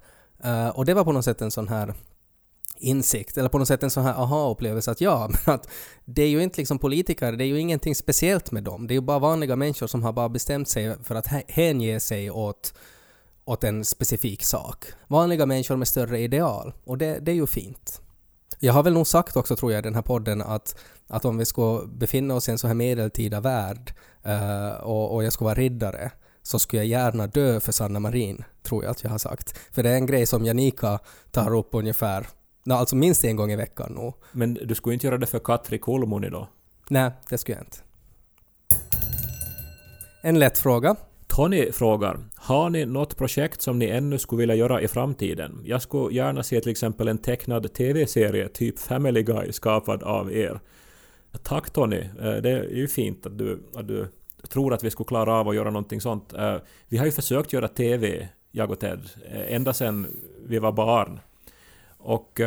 S2: Uh, och det var på något sätt en sån här insikt, eller på något sätt en sån här aha-upplevelse att ja, men att det är ju inte liksom politiker, det är ju ingenting speciellt med dem. Det är ju bara vanliga människor som har bara bestämt sig för att hänge sig åt, åt en specifik sak. Vanliga människor med större ideal. Och det, det är ju fint. Jag har väl nog sagt också tror jag i den här podden att, att om vi ska befinna oss i en så här medeltida värld eh, och, och jag ska vara riddare så skulle jag gärna dö för Sanna Marin, tror jag att jag har sagt. För det är en grej som Janika tar upp ungefär, alltså minst en gång i veckan nog.
S3: Men du skulle inte göra det för Katri Kulmuni då?
S2: Nej, det skulle jag inte. En lätt fråga.
S3: Tony frågar, har ni något projekt som ni ännu skulle vilja göra i framtiden? Jag skulle gärna se till exempel en tecknad TV-serie typ Family Guy skapad av er. Tack Tony, eh, det är ju fint att du, att du tror att vi skulle klara av att göra någonting sånt. Eh, vi har ju försökt göra TV, jag och Ted, eh, ända sedan vi var barn. Och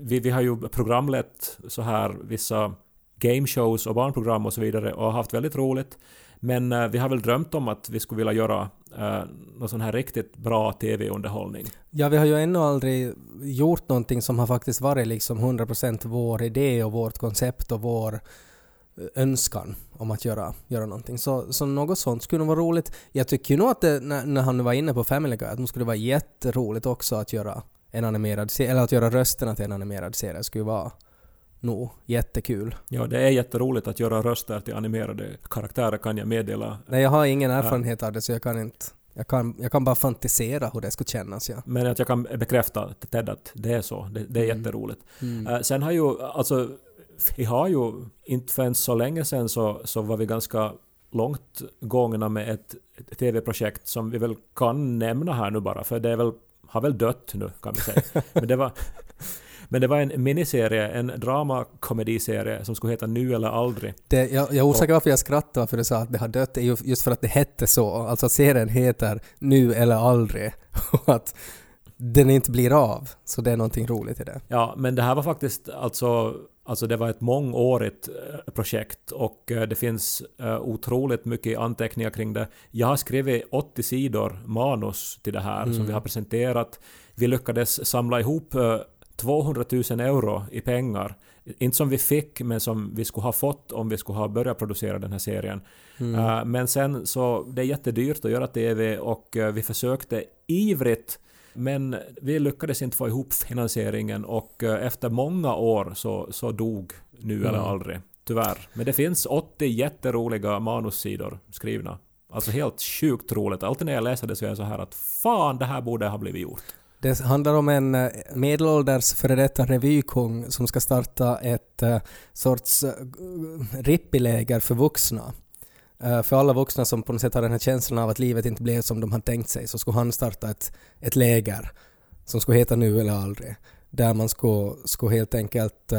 S3: vi, vi har ju programlett så här vissa gameshows och barnprogram och så vidare och haft väldigt roligt. Men eh, vi har väl drömt om att vi skulle vilja göra eh, någon sån här riktigt bra TV-underhållning.
S2: Ja, vi har ju ännu aldrig gjort någonting som har faktiskt varit liksom 100% vår idé och vårt koncept och vår eh, önskan om att göra, göra någonting. Så, så något sånt skulle nog vara roligt. Jag tycker ju nog att det, när, när han nu var inne på Family Guy, att det skulle vara jätteroligt också att göra en animerad serie, eller att göra rösterna till en animerad serie. Skulle vara nog jättekul.
S3: Ja, det är jätteroligt att göra röster till animerade karaktärer kan jag meddela.
S2: Nej, jag har ingen erfarenhet av det så jag kan inte... Jag kan, jag kan bara fantisera hur det skulle kännas, ja.
S3: Men att jag kan bekräfta Ted att det är så. Det, det är
S2: Mm.
S3: jätteroligt.
S2: Mm.
S3: Eh, sen har ju, alltså, vi har ju inte förrän så länge sen så, så var vi ganska långt gångna med ett, ett TV-projekt som vi väl kan nämna här nu bara, för det är väl, har väl dött nu kan vi säga. Men det var, men det var en miniserie, en dramakomediserie som skulle heta Nu eller aldrig.
S2: Det, jag, jag är osäker varför jag skrattade för du sa att det har dött. Det är ju just för att det hette så. Alltså att serien heter Nu eller aldrig. Och att den inte blir av. Så det är någonting roligt i det.
S3: Ja, men det här var faktiskt alltså Alltså det var ett mångårigt eh, projekt och eh, det finns eh, otroligt mycket anteckningar kring det. Jag har skrivit 80 sidor manus till det här som vi har presenterat. Vi lyckades samla ihop 200 000 euro i pengar. Inte som vi fick, men som vi skulle ha fått om vi skulle ha börjat producera den här serien. Eh, men sen så, det är jättedyrt att göra TV och eh, vi försökte ivrigt men vi lyckades inte få ihop finansieringen och eh, efter många år så, så dog nu eller aldrig. Tyvärr. Men det finns 80 jätteroliga manussidor skrivna. Alltså helt sjukt roligt. Alltid när jag läser det så är jag så här att fan det här borde ha blivit gjort.
S2: Det handlar om en eh, medelålders före detta revykung som ska starta ett eh, sorts eh, rippiläger för vuxna. För alla vuxna som på något sätt har den här känslan av att livet inte blev som de har tänkt sig så skulle han starta ett, ett läger som skulle heta Nu eller aldrig. Där man skulle, skulle helt enkelt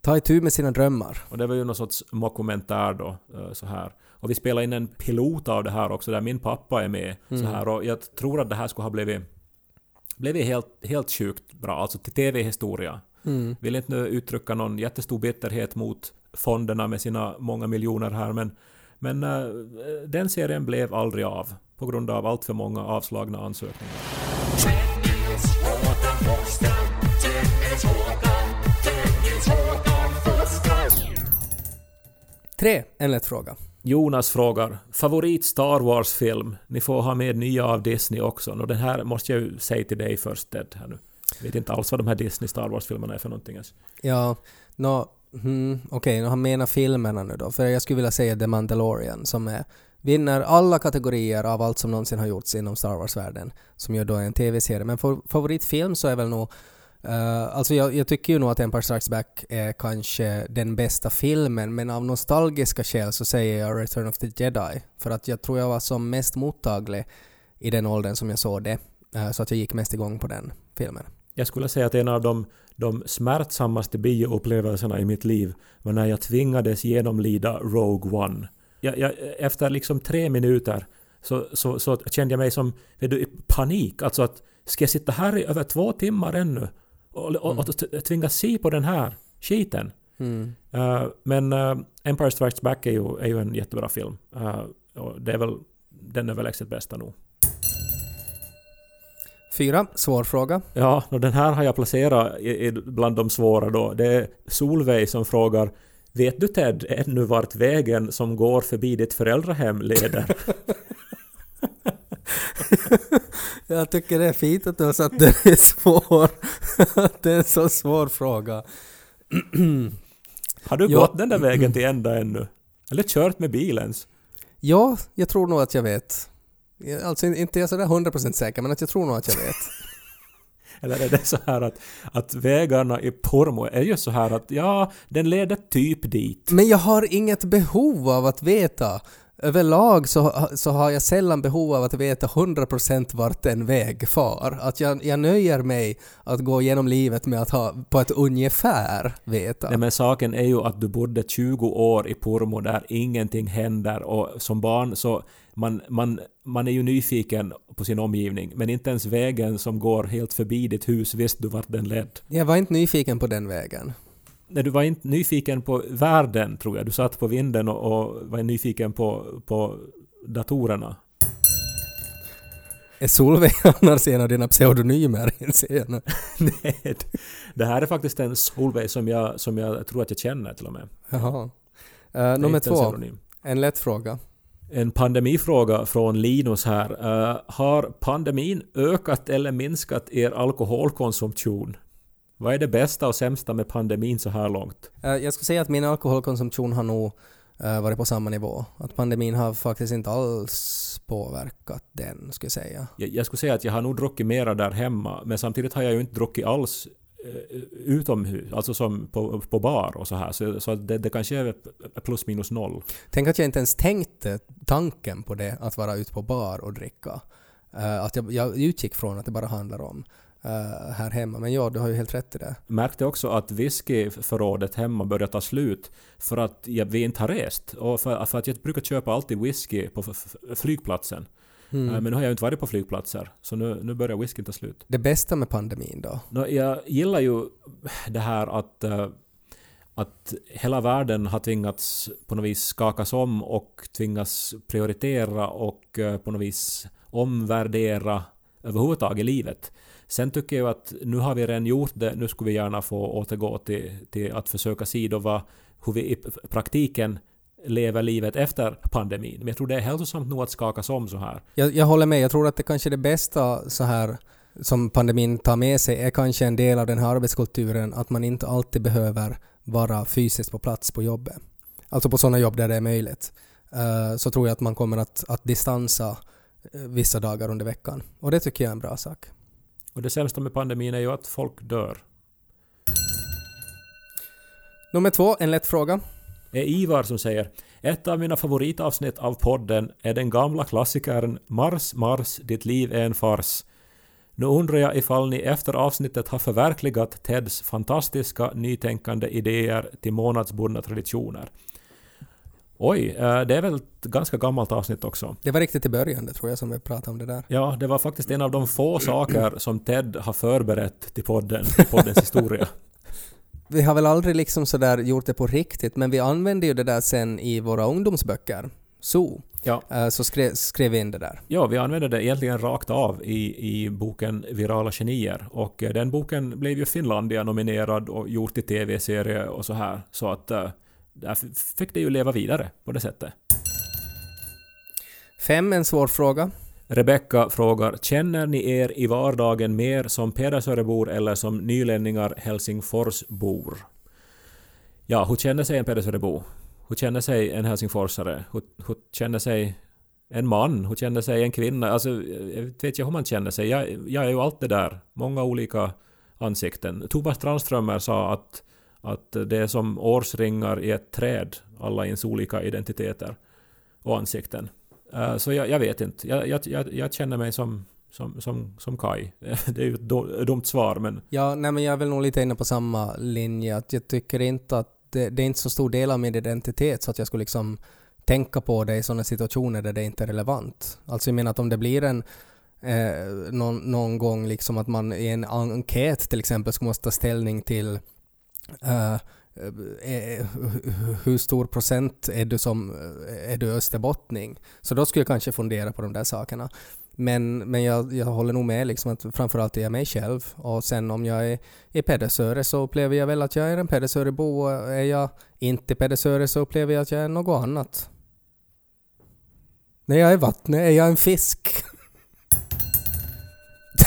S2: ta itu med sina drömmar.
S3: Och det var ju någon sorts mockumentär då, så här. Och vi spelade in en pilot av det här också, där min pappa är med. Så här. Och jag tror att det här skulle ha blivit, blivit helt, helt sjukt bra, alltså till TV-historia. Vill inte nu uttrycka någon jättestor bitterhet mot fonderna med sina många miljoner här, men, men eh, den serien blev aldrig av på grund av allt för många avslagna ansökningar.
S2: Tre, en lätt fråga.
S3: Jonas frågar favorit Star Wars-film? Ni får ha med nya av Disney också. Och den här måste jag ju säga till dig först Ted. Här nu. Jag vet inte alls vad de här Disney Star Wars-filmerna är för någonting ens.
S2: Ja, no, hmm, okej, okay, han menar filmerna nu då. För jag skulle vilja säga The Mandalorian som är, vinner alla kategorier av allt som någonsin har gjorts inom Star Wars-världen. Som ju då är en TV-serie. Men för, favoritfilm så är väl nog Uh, alltså jag, jag tycker ju nog att Empire Strikes Back är kanske den bästa filmen men av nostalgiska skäl så säger jag Return of the Jedi. För att jag tror jag var som mest mottaglig i den åldern som jag såg det. Uh, så att jag gick mest igång på den filmen.
S3: Jag skulle säga att en av de, de smärtsammaste bioupplevelserna i mitt liv var när jag tvingades genomlida Rogue One. Jag, jag, efter liksom tre minuter så, så, så kände jag mig som vet du, i panik. Alltså att ska jag sitta här i över två timmar ännu och, och, och t- tvingas se på den här skiten? Eh, men eh, Empire Strikes Back är ju, är ju en jättebra film. Eh, och det är väl den överlägset bästa nog.
S2: Fyra, svår fråga.
S3: Ja, och den här har jag placerat i, i, bland de svåra då. Det är Solveig som frågar Vet du Ted ännu vart vägen som går förbi ditt föräldrahem leder?
S2: Jag tycker det är fint att du har satt den är svår. Det är en så svår fråga.
S3: Har du
S2: Ja.
S3: gått den där vägen till ända ännu? Eller kört med bil ens?
S2: Ja, jag tror nog att jag vet. Alltså inte jag är sådär 100% säker, men att jag tror nog att jag vet.
S3: Eller är det så här att, att vägarna i Pormo är ju så här att ja, den leder typ dit.
S2: Men jag har inget behov av att veta. Överlag så, så har jag sällan behov av att veta 100% vart en väg far. Att jag, jag nöjer mig att gå genom livet med att ha på ett ungefär veta.
S3: Nej men saken är ju att du bodde 20 år i Pormo där ingenting händer och som barn så man, man, man är ju nyfiken på sin omgivning men inte ens vägen som går helt förbi ditt hus visste du vart den led.
S2: Jag var inte nyfiken på den vägen.
S3: Nej, du var inte nyfiken på världen tror jag. Du satt på vinden och, och var nyfiken på, på datorerna.
S2: Är Solveig annars en av dina pseudonymer?
S3: Nej, det här är faktiskt en Solveig som jag, som jag tror att jag känner till och med.
S2: Jaha. Uh, nummer
S3: en
S2: två,
S3: pseudonym.
S2: en lätt fråga.
S3: En pandemifråga från Linus här. Eh, har pandemin ökat eller minskat er alkoholkonsumtion? Vad är det bästa och sämsta med pandemin så här långt?
S2: Eh, jag skulle säga att min alkoholkonsumtion har nog eh, varit på samma nivå. Att pandemin har faktiskt inte alls påverkat den, skulle jag säga.
S3: Jag, jag skulle säga att jag har nog druckit mera där hemma, men samtidigt har jag ju inte druckit alls eh, utomhus, alltså som på, på bar och så här. Så, så det, det kanske är plus minus noll.
S2: Tänk att jag inte ens tänkte tanken på det, att vara ute på bar och dricka. Att jag, jag utgick från att det bara handlar om här hemma. Men ja, du har ju helt rätt i det.
S3: Märkte också att whiskyförrådet hemma börjar ta slut för att jag, vi inte har rest. Och för, för att jag brukar köpa alltid whisky på flygplatsen.
S2: Mm.
S3: Eh, Men nu har jag inte varit på flygplatser, så nu, nu börjar whiskyn ta slut.
S2: Det bästa med pandemin då?
S3: Jag gillar ju det här att, eh, att hela världen har tvingats på något vis skakas om och tvingas prioritera och eh, på något vis omvärdera överhuvudtaget livet. Sen tycker jag att nu har vi redan gjort det, nu skulle vi gärna få återgå till, till att försöka se då vad, hur vi i praktiken lever livet efter pandemin. Men jag tror det är hälsosamt nog att skakas om så här.
S2: Jag, jag håller med. Jag tror att det kanske är det bästa så här som pandemin tar med sig är kanske en del av den här arbetskulturen att man inte alltid behöver vara fysiskt på plats på jobbet. Alltså på sådana jobb där det är möjligt. Eh, så tror jag att man kommer att, att distansa eh, vissa dagar under veckan. Och det tycker jag är en bra sak.
S3: Och det sämsta med pandemin är ju att folk dör.
S2: Nummer två, en lätt fråga.
S3: är Ivar som säger ett av mina favoritavsnitt av podden är den gamla klassikern Mars, Mars, ditt liv är en fars. Nu undrar jag ifall ni efter avsnittet har förverkligat Teds fantastiska nytänkande idéer till månadsbundna traditioner. Oj, eh, det är väl ett ganska gammalt avsnitt också.
S2: Det var riktigt i början, det tror jag, som vi pratade om det där.
S3: Ja, det var faktiskt en av de få saker som Ted har förberett till podden, till poddens historia.
S2: Vi har väl aldrig liksom sådär gjort det på riktigt, men vi använde ju det där sen i våra ungdomsböcker. Så.
S3: Ja.
S2: Eh, Så skrev, skrev vi in det där.
S3: Ja, vi använde det egentligen rakt av i, i boken Virala genier och eh, den boken blev ju Finlandia nominerad och gjort till tv-serie och så här så att där f- fick det ju leva vidare på det sättet.
S2: Fem, en svår fråga.
S3: Rebecka frågar Känner ni er i vardagen mer som Pedersörebor eller som nylänningar Helsingforsbor? Ja, hur känner sig en Pedersörebo? Hur känner sig en helsingforsare? Hur, hur känner sig en man? Hur känner sig en kvinna? Alltså, jag vet inte hur man känner sig. Jag, jag är ju allt det där. Många olika ansikten. Thomas Tranströmer sa att, att det är som årsringar i ett träd, alla ens olika identiteter och ansikten. Eh, så jag, jag vet inte. Jag, jag, jag, jag känner mig som, som, som, som Kai. Det är ju ett do- dumt svar, men
S2: Ja, nej men jag är väl nog lite inne på samma linje. Att jag tycker inte att det, det är inte så stor del av min identitet så att jag skulle liksom tänka på det i sådana situationer där det inte är relevant. Alltså jag menar att om det blir en eh, någon, någon gång liksom att man i en enkät till exempel ska måste ta ställning till Uh, hur stor procent är du som är du österbottning? Så då skulle jag kanske fundera på de där sakerna. Men, men jag, jag håller nog med liksom att framförallt är jag mig själv och sen om jag är i Pedersöre så upplever jag väl att jag är en Pedersörebo är jag inte Pedersöre så upplever jag att jag är något annat. När jag är vattnet är jag en fisk.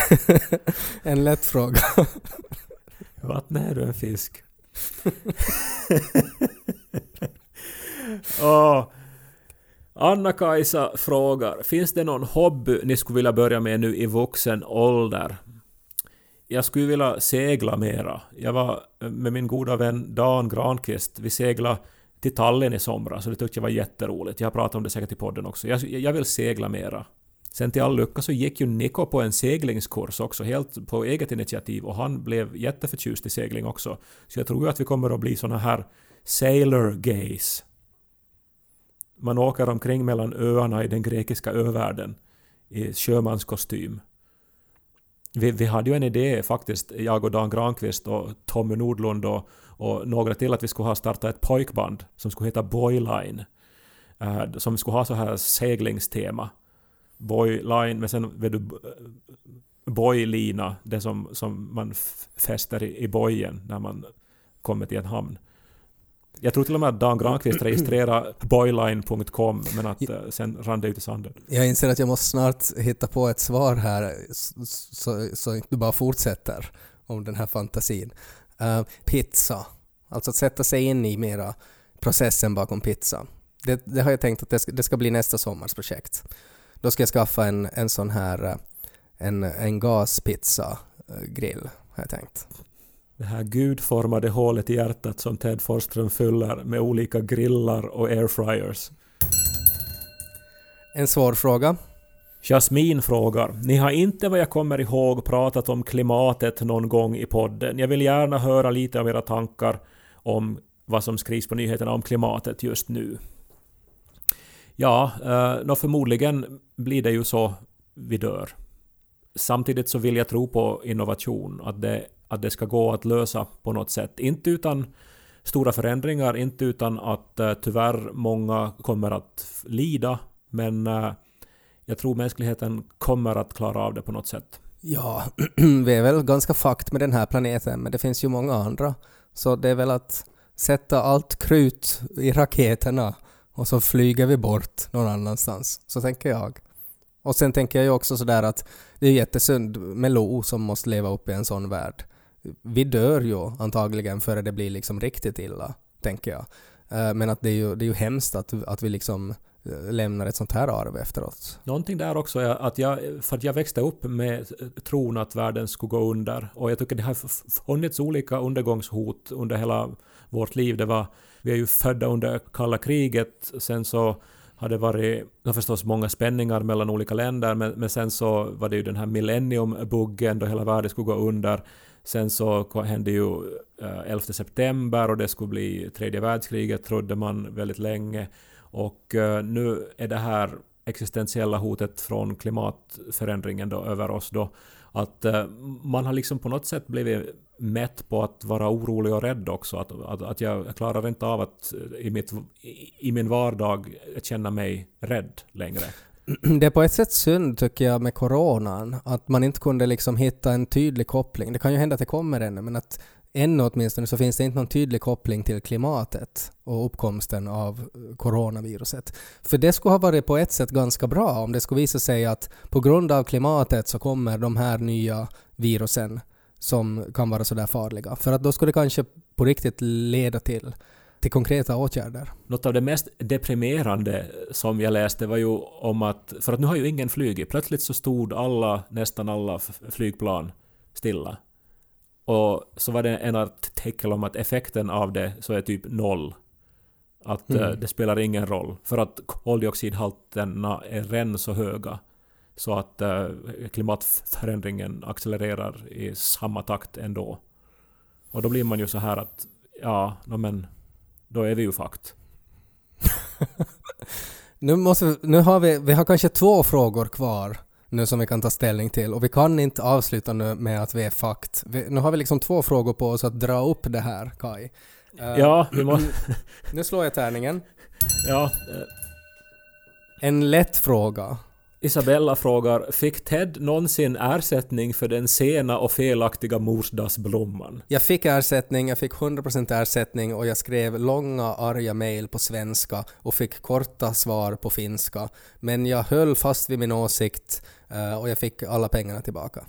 S2: en lätt fråga.
S3: Vattnet är du en fisk? Anna-Kajsa frågar, finns det någon hobby ni skulle vilja börja med nu i vuxen ålder? Jag skulle vilja segla mera. Jag var med min goda vän Dan Granqvist, vi seglade till Tallinn i somras och det tyckte jag var jätteroligt. Jag har pratat om det säkert i podden också. Jag, jag vill segla mera. Sen till all lycka så gick ju Niko på en seglingskurs också, helt på eget initiativ och han blev jätteförtjust i segling också. Så jag tror ju att vi kommer att bli såna här sailor gays. Man åker omkring mellan öarna i den grekiska övärlden i sjömanskostym. Vi, vi hade ju en idé faktiskt, jag och Dan Granqvist och Tommy Nordlund och, och några till att vi skulle ha startat ett pojkband som skulle heta Boyline. Eh, som skulle ha så här seglingstema. Boyline, men sen vet du bojlina, det som, som man fäster i, i bojen när man kommer till en hamn. Jag tror till och med att Dan Granqvist registrerade boyline.com men att eh, sen rann det ut i sanden.
S2: Jag inser att jag måste snart hitta på ett svar här så, så, inte du bara fortsätter om den här fantasin. Eh, pizza. Alltså att sätta sig in i mera processen bakom pizza. Det, det har jag tänkt att det ska, det ska bli nästa sommars projekt. Då ska jag skaffa en, en sån här eh, en, en gaspizza-grill har jag tänkt.
S3: Det här gudformade hålet i hjärtat som Ted Forsström fyller med olika grillar och airfryers.
S2: En svår fråga.
S3: Jasmin frågar. Ni har inte vad jag kommer ihåg pratat om klimatet någon gång i podden. Jag vill gärna höra lite av era tankar om vad som skrivs på nyheterna om klimatet just nu. Ja, eh, förmodligen blir det ju så vi dör. Samtidigt så vill jag tro på innovation, att det, att det ska gå att lösa på något sätt. Inte utan stora förändringar, inte utan att eh, tyvärr många kommer att lida, men eh, jag tror mänskligheten kommer att klara av det på något sätt.
S2: Ja, vi är väl ganska fakt med den här planeten, men det finns ju många andra. Så det är väl att sätta allt krut i raketerna och så flyger vi bort någon annanstans. Så tänker jag. Och sen tänker jag ju också sådär att det är jättesynd med Lo som måste leva upp i en sån värld. Vi dör ju antagligen före det blir liksom riktigt illa, tänker jag. Eh, men att det är ju, det är ju hemskt att, att vi liksom eh, lämnar ett sånt här arv efter oss.
S3: Någonting där också är att jag, för att jag växte upp med eh, tron att världen skulle gå under och jag tycker det har funnits olika undergångshot under hela vårt liv. Det var, vi är ju födda under kalla kriget, sen så har det varit ja, förstås många spänningar mellan olika länder men, men sen så var det ju den här millenniumbuggen då hela världen skulle gå under. Sen så hände ju eh, 11 september och det skulle bli tredje världskriget trodde man väldigt länge. Och eh, nu är det här existentiella hotet från klimatförändringen då över oss då att eh, man har liksom på något sätt blivit mätt på att vara orolig och rädd också. Att, att, att jag klarar inte av att i, mitt, i, min vardag känna mig rädd längre.
S2: Det är på ett sätt synd tycker jag med coronan, att man inte kunde liksom hitta en tydlig koppling. Det kan ju hända att det kommer ännu, men att ännu åtminstone så finns det inte någon tydlig koppling till klimatet och uppkomsten av coronaviruset. För det skulle ha varit på ett sätt ganska bra om det skulle visa sig att på grund av klimatet så kommer de här nya virusen som kan vara sådär farliga. För att då skulle det kanske på riktigt leda till, till konkreta åtgärder.
S3: Något av det mest deprimerande som jag läste var ju om att, för att nu har ju ingen flugit, plötsligt så stod alla, nästan alla flygplan stilla. Och så var det en artikel om att effekten av det så är typ noll. Att
S2: Mm.
S3: eh, det spelar ingen roll. För att koldioxidhalterna är redan så höga. Så att eh, klimatförändringen accelererar i samma takt ändå. Och då blir man ju så här att ja, no, men då är vi ju fakt.
S2: Nu, måste nu har vi, vi har kanske två frågor kvar nu som vi kan ta ställning till och vi kan inte avsluta nu med att vi är fakt. Vi, nu har vi liksom två frågor på oss att dra upp det här, Kai. Eh,
S3: Ja, vi måste...
S2: Nu slår jag tärningen.
S3: Ja,
S2: En lätt fråga.
S3: Isabella frågar, fick Ted någonsin ersättning för den sena och felaktiga morsdagsblomman?
S2: Jag fick ersättning, jag fick 100% ersättning och jag skrev långa arga mejl på svenska och fick korta svar på finska. Men jag höll fast vid min åsikt eh, och jag fick alla pengarna tillbaka.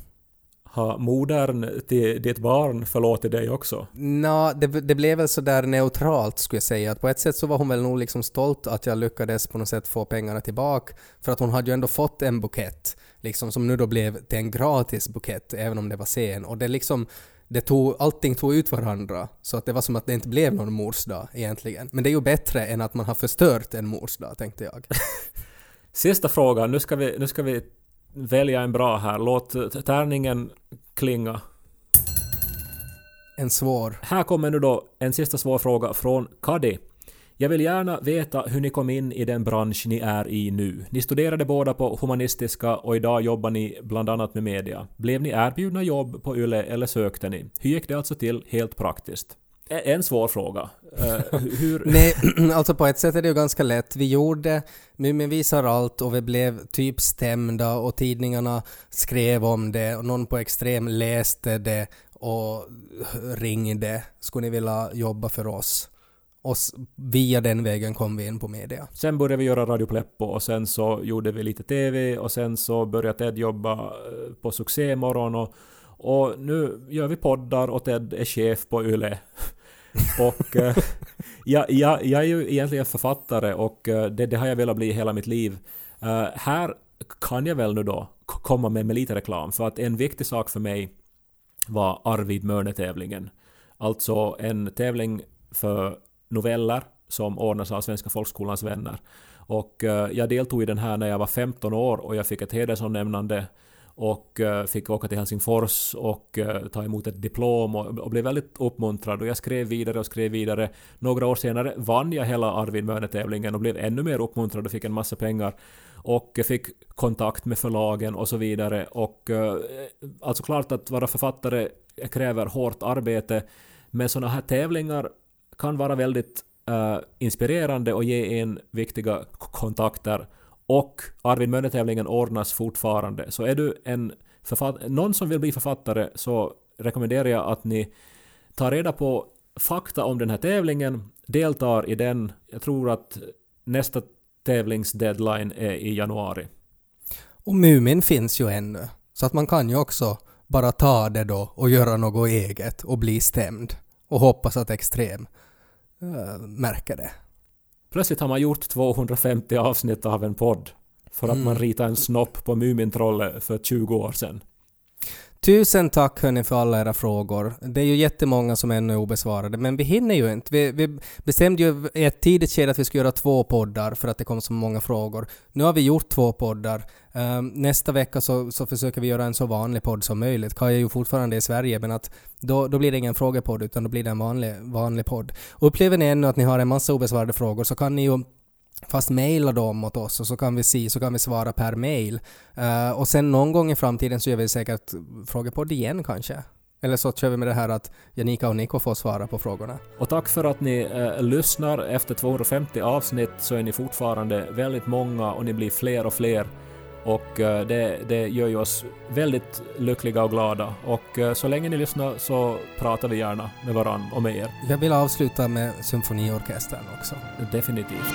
S3: Har modern till ditt barn förlåtit dig också?
S2: Nå, det, det blev väl sådär neutralt skulle jag säga. Att på ett sätt så var hon väl nog liksom stolt att jag lyckades på något sätt få pengarna tillbaka. För att hon hade ju ändå fått en bukett, liksom som nu då blev till en gratis bukett, även om det var sen. Och det liksom, det tog, allting tog ut varandra. Så att det var som att det inte blev någon morsdag egentligen. Men det är ju bättre än att man har förstört en morsdag, tänkte jag.
S3: Sista frågan, nu ska vi, nu ska vi välja en bra här. Låt tärningen klinga.
S2: En svår.
S3: Här kommer nu då en sista svår fråga från Kadi. Jag vill gärna veta hur ni kom in i den bransch ni är i nu. Ni studerade båda på humanistiska och idag jobbar ni bland annat med media. Blev ni erbjudna jobb på YLE eller sökte ni? Hur gick det alltså till helt praktiskt? En svår fråga.
S2: Nej, alltså på ett sätt är det ju ganska lätt. Vi gjorde Mumin visar allt och vi blev typ stämda och tidningarna skrev om det och någon på Extrem läste det och ringde. Skulle ni vilja jobba för oss? Och via den vägen kom vi in på media.
S3: Sen började vi göra Radio Pleppo och sen så gjorde vi lite TV och sen så började Ted jobba eh, på Succémorgon och, och nu gör vi poddar och Ted är chef på YLE och eh, jag, jag, jag är ju egentligen författare och eh, det, det har jag velat bli hela mitt liv. Eh, här kan jag väl nu då komma med, med lite reklam för att en viktig sak för mig var Arvid Mörne-tävlingen. Alltså en tävling för noveller som ordnas av Svenska folkskolans vänner. Och eh, jag deltog i den här när jag var 15 år och jag fick ett hedersomnämnande och eh, fick åka till Helsingfors och eh, ta emot ett diplom och, blev väldigt uppmuntrad och jag skrev vidare och skrev vidare. Några år senare vann jag hela Arvid Mörne-tävlingen och blev ännu mer uppmuntrad och fick en massa pengar och eh, fick kontakt med förlagen och så vidare och alltså klart att vara författare kräver hårt arbete men sådana här tävlingar kan vara väldigt inspirerande och ge en viktiga kontakter. Och Arvid Mönne-tävlingen ordnas fortfarande. Så är du en författ- någon som vill bli författare så rekommenderar jag att ni tar reda på fakta om den här tävlingen, deltar i den. Jag tror att nästa tävlingsdeadline är i januari.
S2: Och Mumin finns ju ännu. Så att man kan ju också bara ta det då och göra något eget och bli stämd. Och hoppas att Extrem äh, märker det.
S3: Plötsligt har man gjort 250 avsnitt av en podd för att man ritade en snopp på Mumintrollet för 20 år sedan.
S2: Tusen tack hörni för alla era frågor. Det är ju jättemånga som ännu är obesvarade, men vi hinner ju inte. Vi, vi bestämde ju i ett tidigt skede att vi skulle göra två poddar för att det kom så många frågor. Nu har vi gjort två poddar. Um, nästa vecka så, så försöker vi göra en så vanlig podd som möjligt. Kaja är ju fortfarande i Sverige, men att då, då blir det ingen frågepodd utan då blir det en vanlig, vanlig podd. Och upplever ni ännu att ni har en massa obesvarade frågor så kan ni ju Fast mejla dem åt oss och så kan vi se, så kan vi svara per mejl. Uh, och sen någon gång i framtiden så gör vi säkert frågepodd igen kanske. Eller så kör vi med det här att Janika och Niko får svara på frågorna.
S3: Och tack för att ni eh, lyssnar. Efter 250 avsnitt så är ni fortfarande väldigt många och ni blir fler och fler. Och eh, det, det gör ju oss väldigt lyckliga och glada. Och eh, så länge ni lyssnar så pratar vi gärna med varann och med er.
S2: Jag vill avsluta med symfoniorkestern också.
S3: Definitivt.